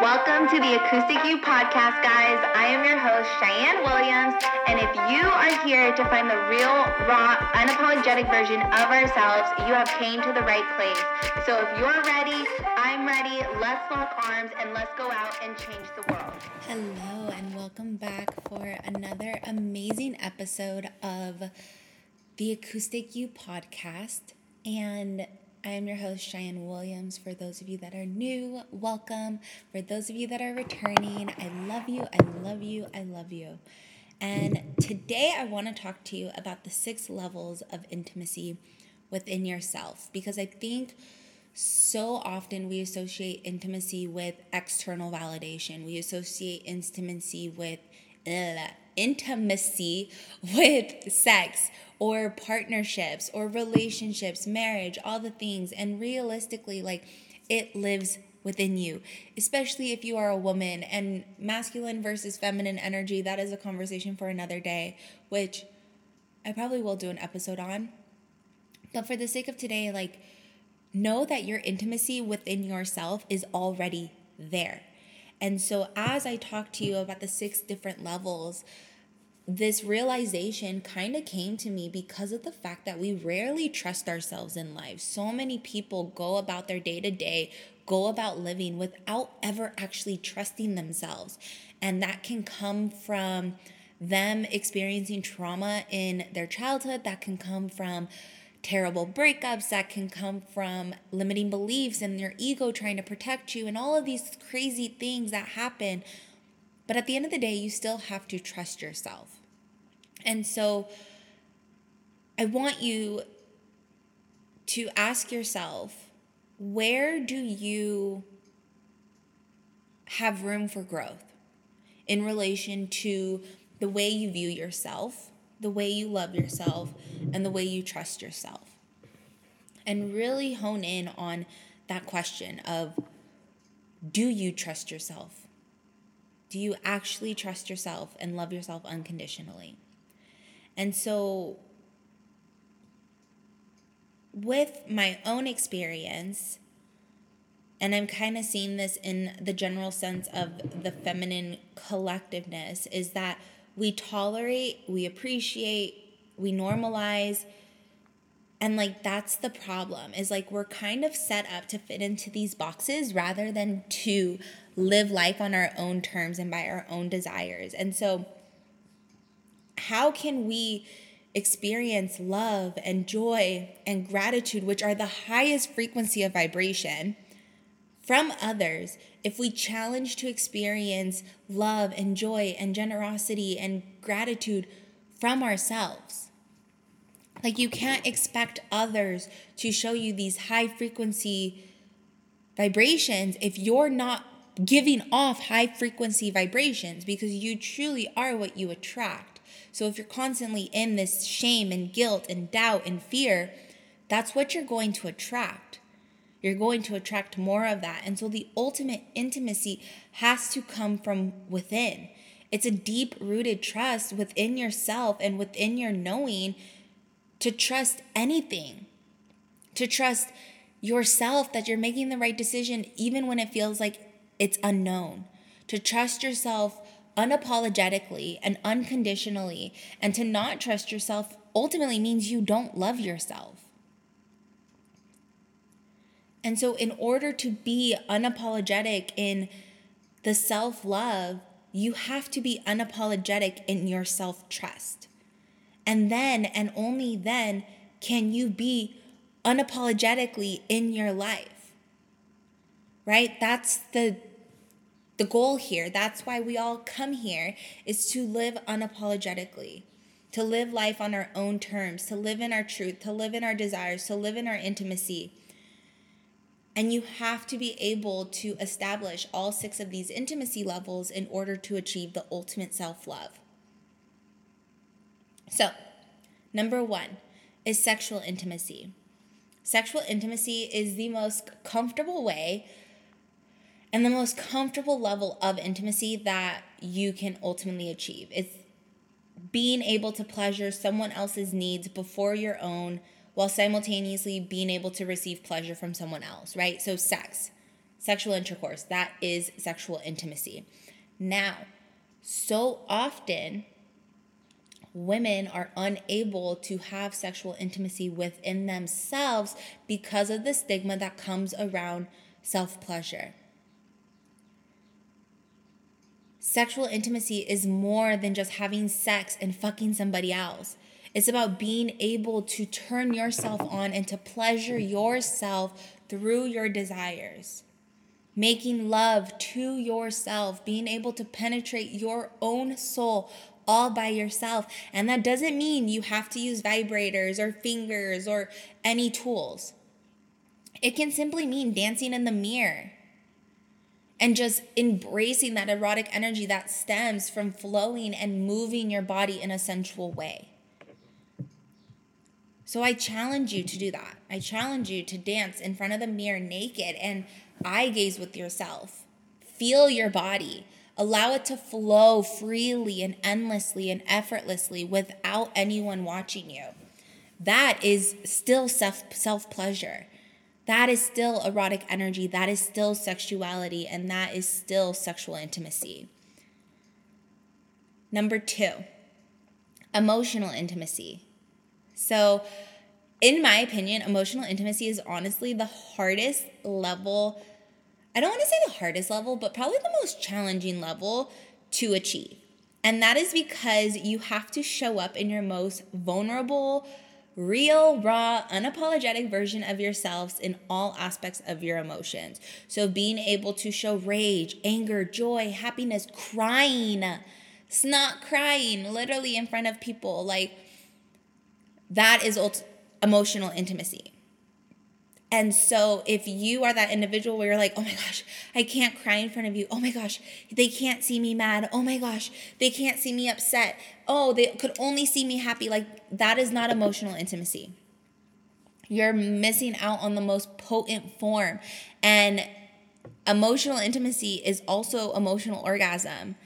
Welcome to the Acoustic You podcast, guys. I am your host, Cheyenne Williams, and if you are here to find the real, raw, unapologetic version of ourselves, you have came to the right place. So if you're ready, I'm ready. Let's lock arms and let's go out and change the world. Hello, and welcome back for another amazing episode of the Acoustic You podcast. And I am your host, Cheyenne Williams. For those of you that are new, welcome. For those of you that are returning, I love you, I love you, I love you. And today I want to talk to you about the six levels of intimacy within yourself because I think so often we associate intimacy with external validation. We associate intimacy with intimacy with sex or partnerships or relationships, marriage, all the things. And realistically, like it lives within you, especially if you are a woman and masculine versus feminine energy. That is a conversation for another day, which I probably will do an episode on. But for the sake of today, like, know that your intimacy within yourself is already there. And so, as I talk to you about the six different levels, this realization kind of came to me because of the fact that we rarely trust ourselves in life. So many people go about their day to day, go about living without ever actually trusting themselves. And that can come from them experiencing trauma in their childhood, that can come from terrible breakups, that can come from limiting beliefs and your ego trying to protect you, and all of these crazy things that happen. But at the end of the day, you still have to trust yourself. And so I want you to ask yourself where do you have room for growth in relation to the way you view yourself, the way you love yourself, and the way you trust yourself? And really hone in on that question of do you trust yourself? Do you actually trust yourself and love yourself unconditionally? And so, with my own experience, and I'm kind of seeing this in the general sense of the feminine collectiveness, is that we tolerate, we appreciate, we normalize. And like that's the problem is like we're kind of set up to fit into these boxes rather than to live life on our own terms and by our own desires. And so how can we experience love and joy and gratitude, which are the highest frequency of vibration, from others if we challenge to experience love and joy and generosity and gratitude from ourselves? Like, you can't expect others to show you these high frequency vibrations if you're not giving off high frequency vibrations because you truly are what you attract. So if you're constantly in this shame and guilt and doubt and fear, that's what you're going to attract. You're going to attract more of that. And so the ultimate intimacy has to come from within. It's a deep rooted trust within yourself and within your knowing to trust anything, to trust yourself that you're making the right decision, even when it feels like it's unknown, to trust yourself unapologetically and unconditionally. And to not trust yourself ultimately means you don't love yourself. And so, in order to be unapologetic in the self love, you have to be unapologetic in your self trust. And then, and only then, can you be unapologetically in your life. Right? That's the the goal here. That's why we all come here is to live unapologetically, to live life on our own terms, to live in our truth, to live in our desires, to live in our intimacy. And you have to be able to establish all six of these intimacy levels in order to achieve the ultimate self love. So, number one is sexual intimacy. Sexual intimacy is the most comfortable way and the most comfortable level of intimacy that you can ultimately achieve. It's being able to pleasure someone else's needs before your own while simultaneously being able to receive pleasure from someone else, right? So, sex. sexual intercourse. That is sexual intimacy. Now, so often, women are unable to have sexual intimacy within themselves because of the stigma that comes around self pleasure. Sexual intimacy is more than just having sex and fucking somebody else. It's about being able to turn yourself on and to pleasure yourself through your desires. Making love to yourself, being able to penetrate your own soul all by yourself. And that doesn't mean you have to use vibrators or fingers or any tools. It can simply mean dancing in the mirror and just embracing that erotic energy that stems from flowing and moving your body in a sensual way. So I challenge you to do that. I challenge you to dance in front of the mirror naked and eye gaze with yourself. Feel your body. Allow it to flow freely and endlessly and effortlessly without anyone watching you. That is still self self pleasure. That is still erotic energy. That is still sexuality. And that is still sexual intimacy. Number two, emotional intimacy. So, in my opinion, emotional intimacy is honestly the hardest level I don't want to say the hardest level, but probably the most challenging level to achieve. And that is because you have to show up in your most vulnerable, real, raw, unapologetic version of yourselves in all aspects of your emotions. So being able to show rage, anger, joy, happiness, crying, snot crying, literally in front of people, like that is emotional intimacy. And so, if you are that individual where you're like, oh my gosh, I can't cry in front of you. Oh my gosh, they can't see me mad. Oh my gosh, they can't see me upset. Oh, they could only see me happy. Like, that is not emotional intimacy. You're missing out on the most potent form. And emotional intimacy is also emotional orgasm,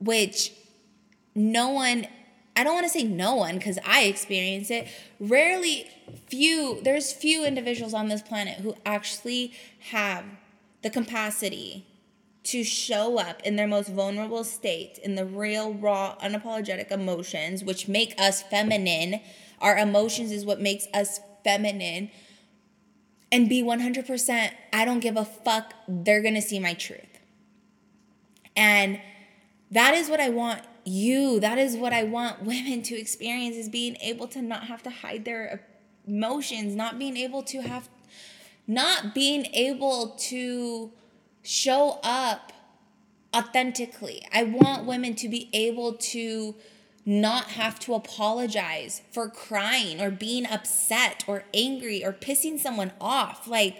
which no one I don't want to say no one because I experience it. Rarely, few, there's few individuals on this planet who actually have the capacity to show up in their most vulnerable state in the real, raw, unapologetic emotions, which make us feminine. Our emotions is what makes us feminine. And be 100%, I don't give a fuck, they're gonna see my truth. And that is what I want you. That is what I want women to experience is being able to not have to hide their emotions, not being able to have not being able to show up authentically. I want women to be able to not have to apologize for crying or being upset or angry or pissing someone off. Like,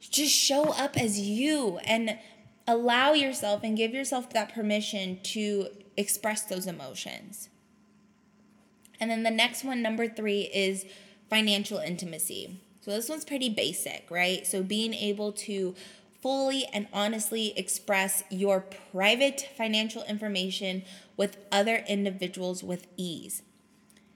just show up as you and allow yourself and give yourself that permission to express those emotions. And then the next one, number three, is financial intimacy. So this one's pretty basic, right? So being able to fully and honestly express your private financial information with other individuals with ease.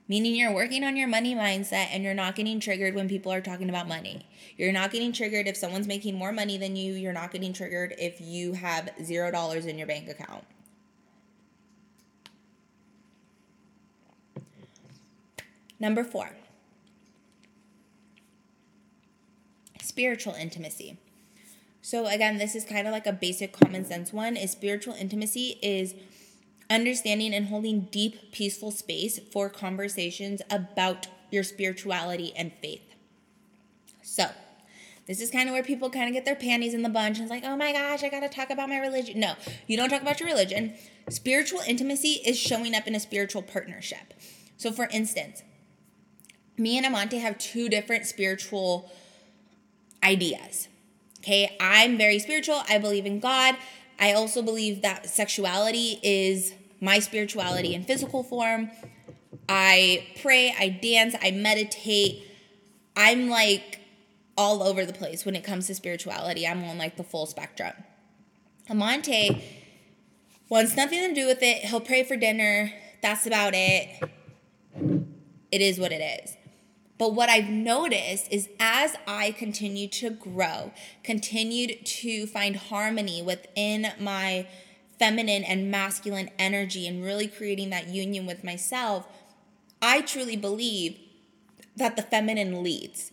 Meaning you're working on your money mindset and you're not getting triggered when people are talking about money. You're not getting triggered if someone's making more money than you. You're not getting triggered if you have zero dollars in your bank account. Number four, spiritual intimacy. So again, this is kind of like a basic common sense one is spiritual intimacy is understanding and holding deep peaceful space for conversations about your spirituality and faith. So, this is kind of where people kind of get their panties in the bunch and it's like, oh my gosh, I gotta talk about my religion. No, you don't talk about your religion. Spiritual intimacy is showing up in a spiritual partnership. So, for instance, me and Amante have two different spiritual ideas. Okay, I'm very spiritual. I believe in God. I also believe that sexuality is my spirituality in physical form. I pray, I dance, I meditate. I'm like all over the place when it comes to spirituality. I'm on like the full spectrum. Amante wants nothing to do with it. He'll pray for dinner. That's about it. It is what it is. But what I've noticed is as I continue to grow, continued to find harmony within my feminine and masculine energy and really creating that union with myself, I truly believe that the feminine leads.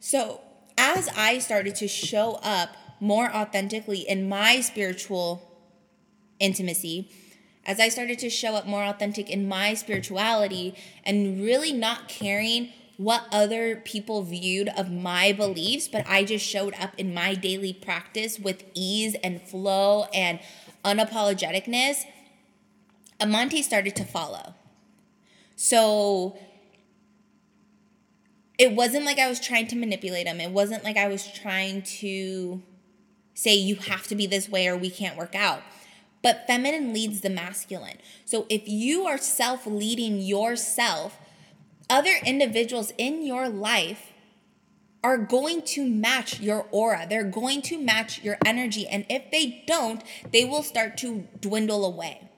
So, as I started to show up more authentically in my spiritual intimacy, as I started to show up more authentic in my spirituality and really not caring what other people viewed of my beliefs, but I just showed up in my daily practice with ease and flow and unapologeticness, Amante started to follow. So it wasn't like I was trying to manipulate him. It wasn't like I was trying to say you have to be this way or we can't work out. But feminine leads the masculine. So if you are self leading yourself, other individuals in your life are going to match your aura. They're going to match your energy. And if they don't, they will start to dwindle away.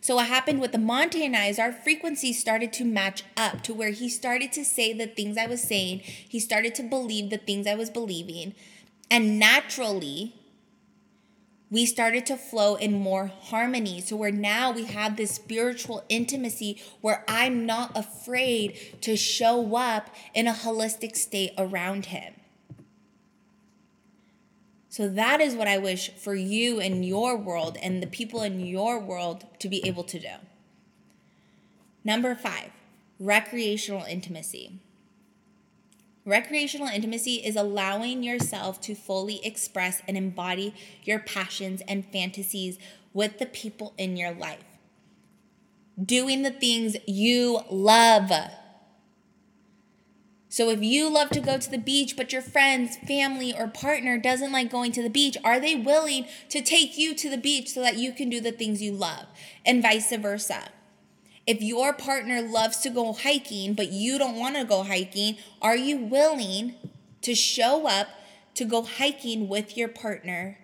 So, what happened with Amante and I is our frequencies started to match up to where he started to say the things I was saying. He started to believe the things I was believing. And naturally, we started to flow in more harmony. So where now we have this spiritual intimacy where I'm not afraid to show up in a holistic state around him. So that is what I wish for you in your world and the people in your world to be able to do. Number five, recreational intimacy. Recreational intimacy is allowing yourself to fully express and embody your passions and fantasies with the people in your life. Doing the things you love. So if you love to go to the beach, but your friends, family, or partner doesn't like going to the beach, are they willing to take you to the beach so that you can do the things you love? And vice versa. If your partner loves to go hiking, but you don't want to go hiking, are you willing to show up to go hiking with your partner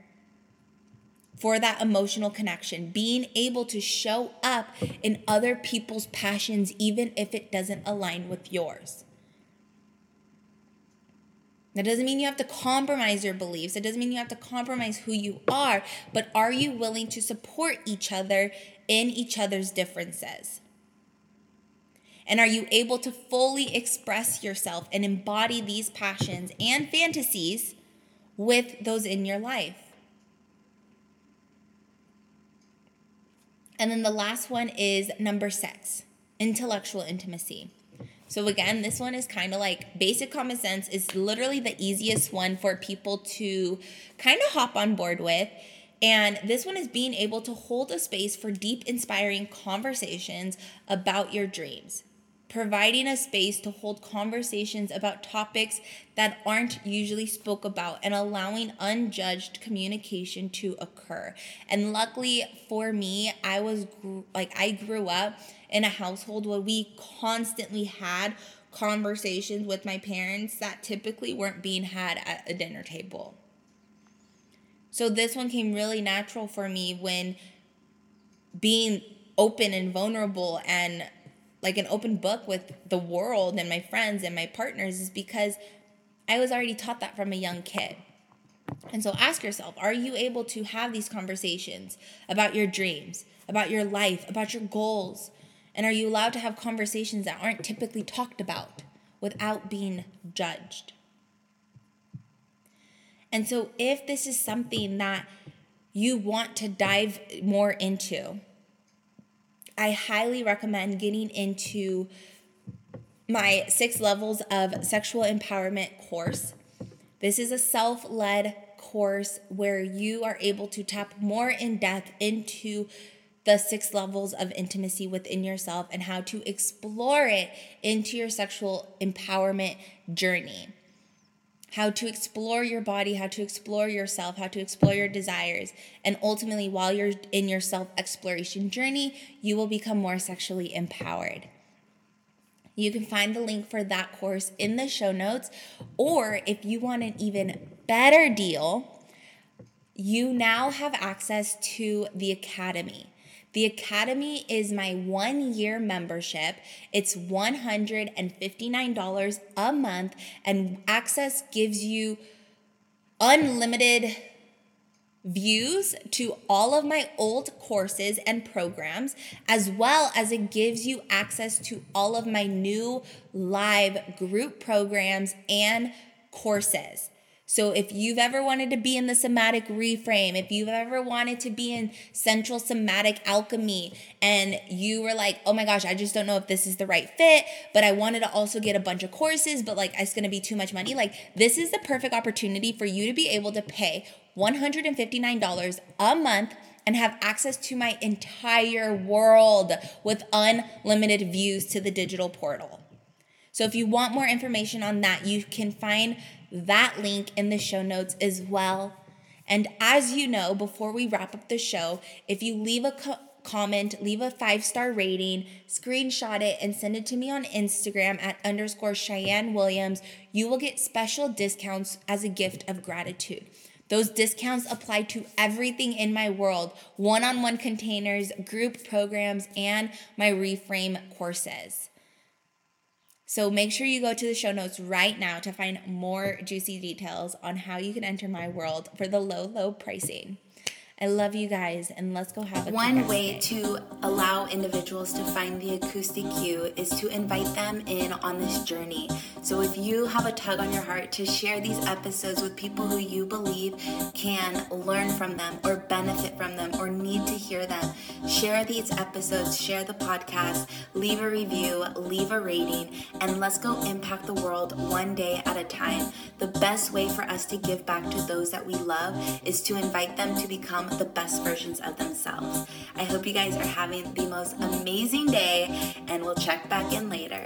for that emotional connection? Being able to show up in other people's passions, even if it doesn't align with yours. That doesn't mean you have to compromise your beliefs. It doesn't mean you have to compromise who you are, but are you willing to support each other in each other's differences? And are you able to fully express yourself and embody these passions and fantasies with those in your life? And then the last one is number six intellectual intimacy. So, again, this one is kind of like basic common sense, is literally the easiest one for people to kind of hop on board with. And this one is being able to hold a space for deep, inspiring conversations about your dreams providing a space to hold conversations about topics that aren't usually spoke about and allowing unjudged communication to occur. And luckily for me, I was like I grew up in a household where we constantly had conversations with my parents that typically weren't being had at a dinner table. So this one came really natural for me when being open and vulnerable and like an open book with the world and my friends and my partners is because I was already taught that from a young kid. And so ask yourself are you able to have these conversations about your dreams, about your life, about your goals? And are you allowed to have conversations that aren't typically talked about without being judged? And so, if this is something that you want to dive more into, I highly recommend getting into my six levels of sexual empowerment course. This is a self led course where you are able to tap more in depth into the six levels of intimacy within yourself and how to explore it into your sexual empowerment journey how to explore your body, how to explore yourself, how to explore your desires. And ultimately, while you're in your self exploration journey, you will become more sexually empowered. You can find the link for that course in the show notes. Or if you want an even better deal, you now have access to the Academy. The Academy is my one year membership. It's $159 a month, and access gives you unlimited views to all of my old courses and programs, as well as it gives you access to all of my new live group programs and courses. So if you've ever wanted to be in the somatic reframe, if you've ever wanted to be in central somatic alchemy and you were like, "Oh my gosh, I just don't know if this is the right fit, but I wanted to also get a bunch of courses, but like it's to be too much money." Like this is the perfect opportunity for you to be able to pay $159 a month and have access to my entire world with unlimited views to the digital portal. So if you want more information on that, you can find that link in the show notes as well. And as you know, before we wrap up the show, if you leave a co- comment, leave a five star rating, screenshot it, and send it to me on Instagram at underscore Cheyenne Williams, you will get special discounts as a gift of gratitude. Those discounts apply to everything in my world one on one containers, group programs, and my reframe courses. So make sure you go to the show notes right now to find more juicy details on how you can enter my world for the low, low pricing. I love you guys, and let's go have a One way day. to allow individuals to find the acoustic you is to invite them in on this journey. So if you have a tug on your heart to share these episodes with people who you believe can learn from them or benefit from them or need to hear them, share these episodes, share the podcast, leave a review, leave a rating, and let's go impact the world one day at a time. The best way for us to give back to those that we love is to invite them to become the best versions of themselves. I hope you guys are having the most amazing day, and we'll check back in later.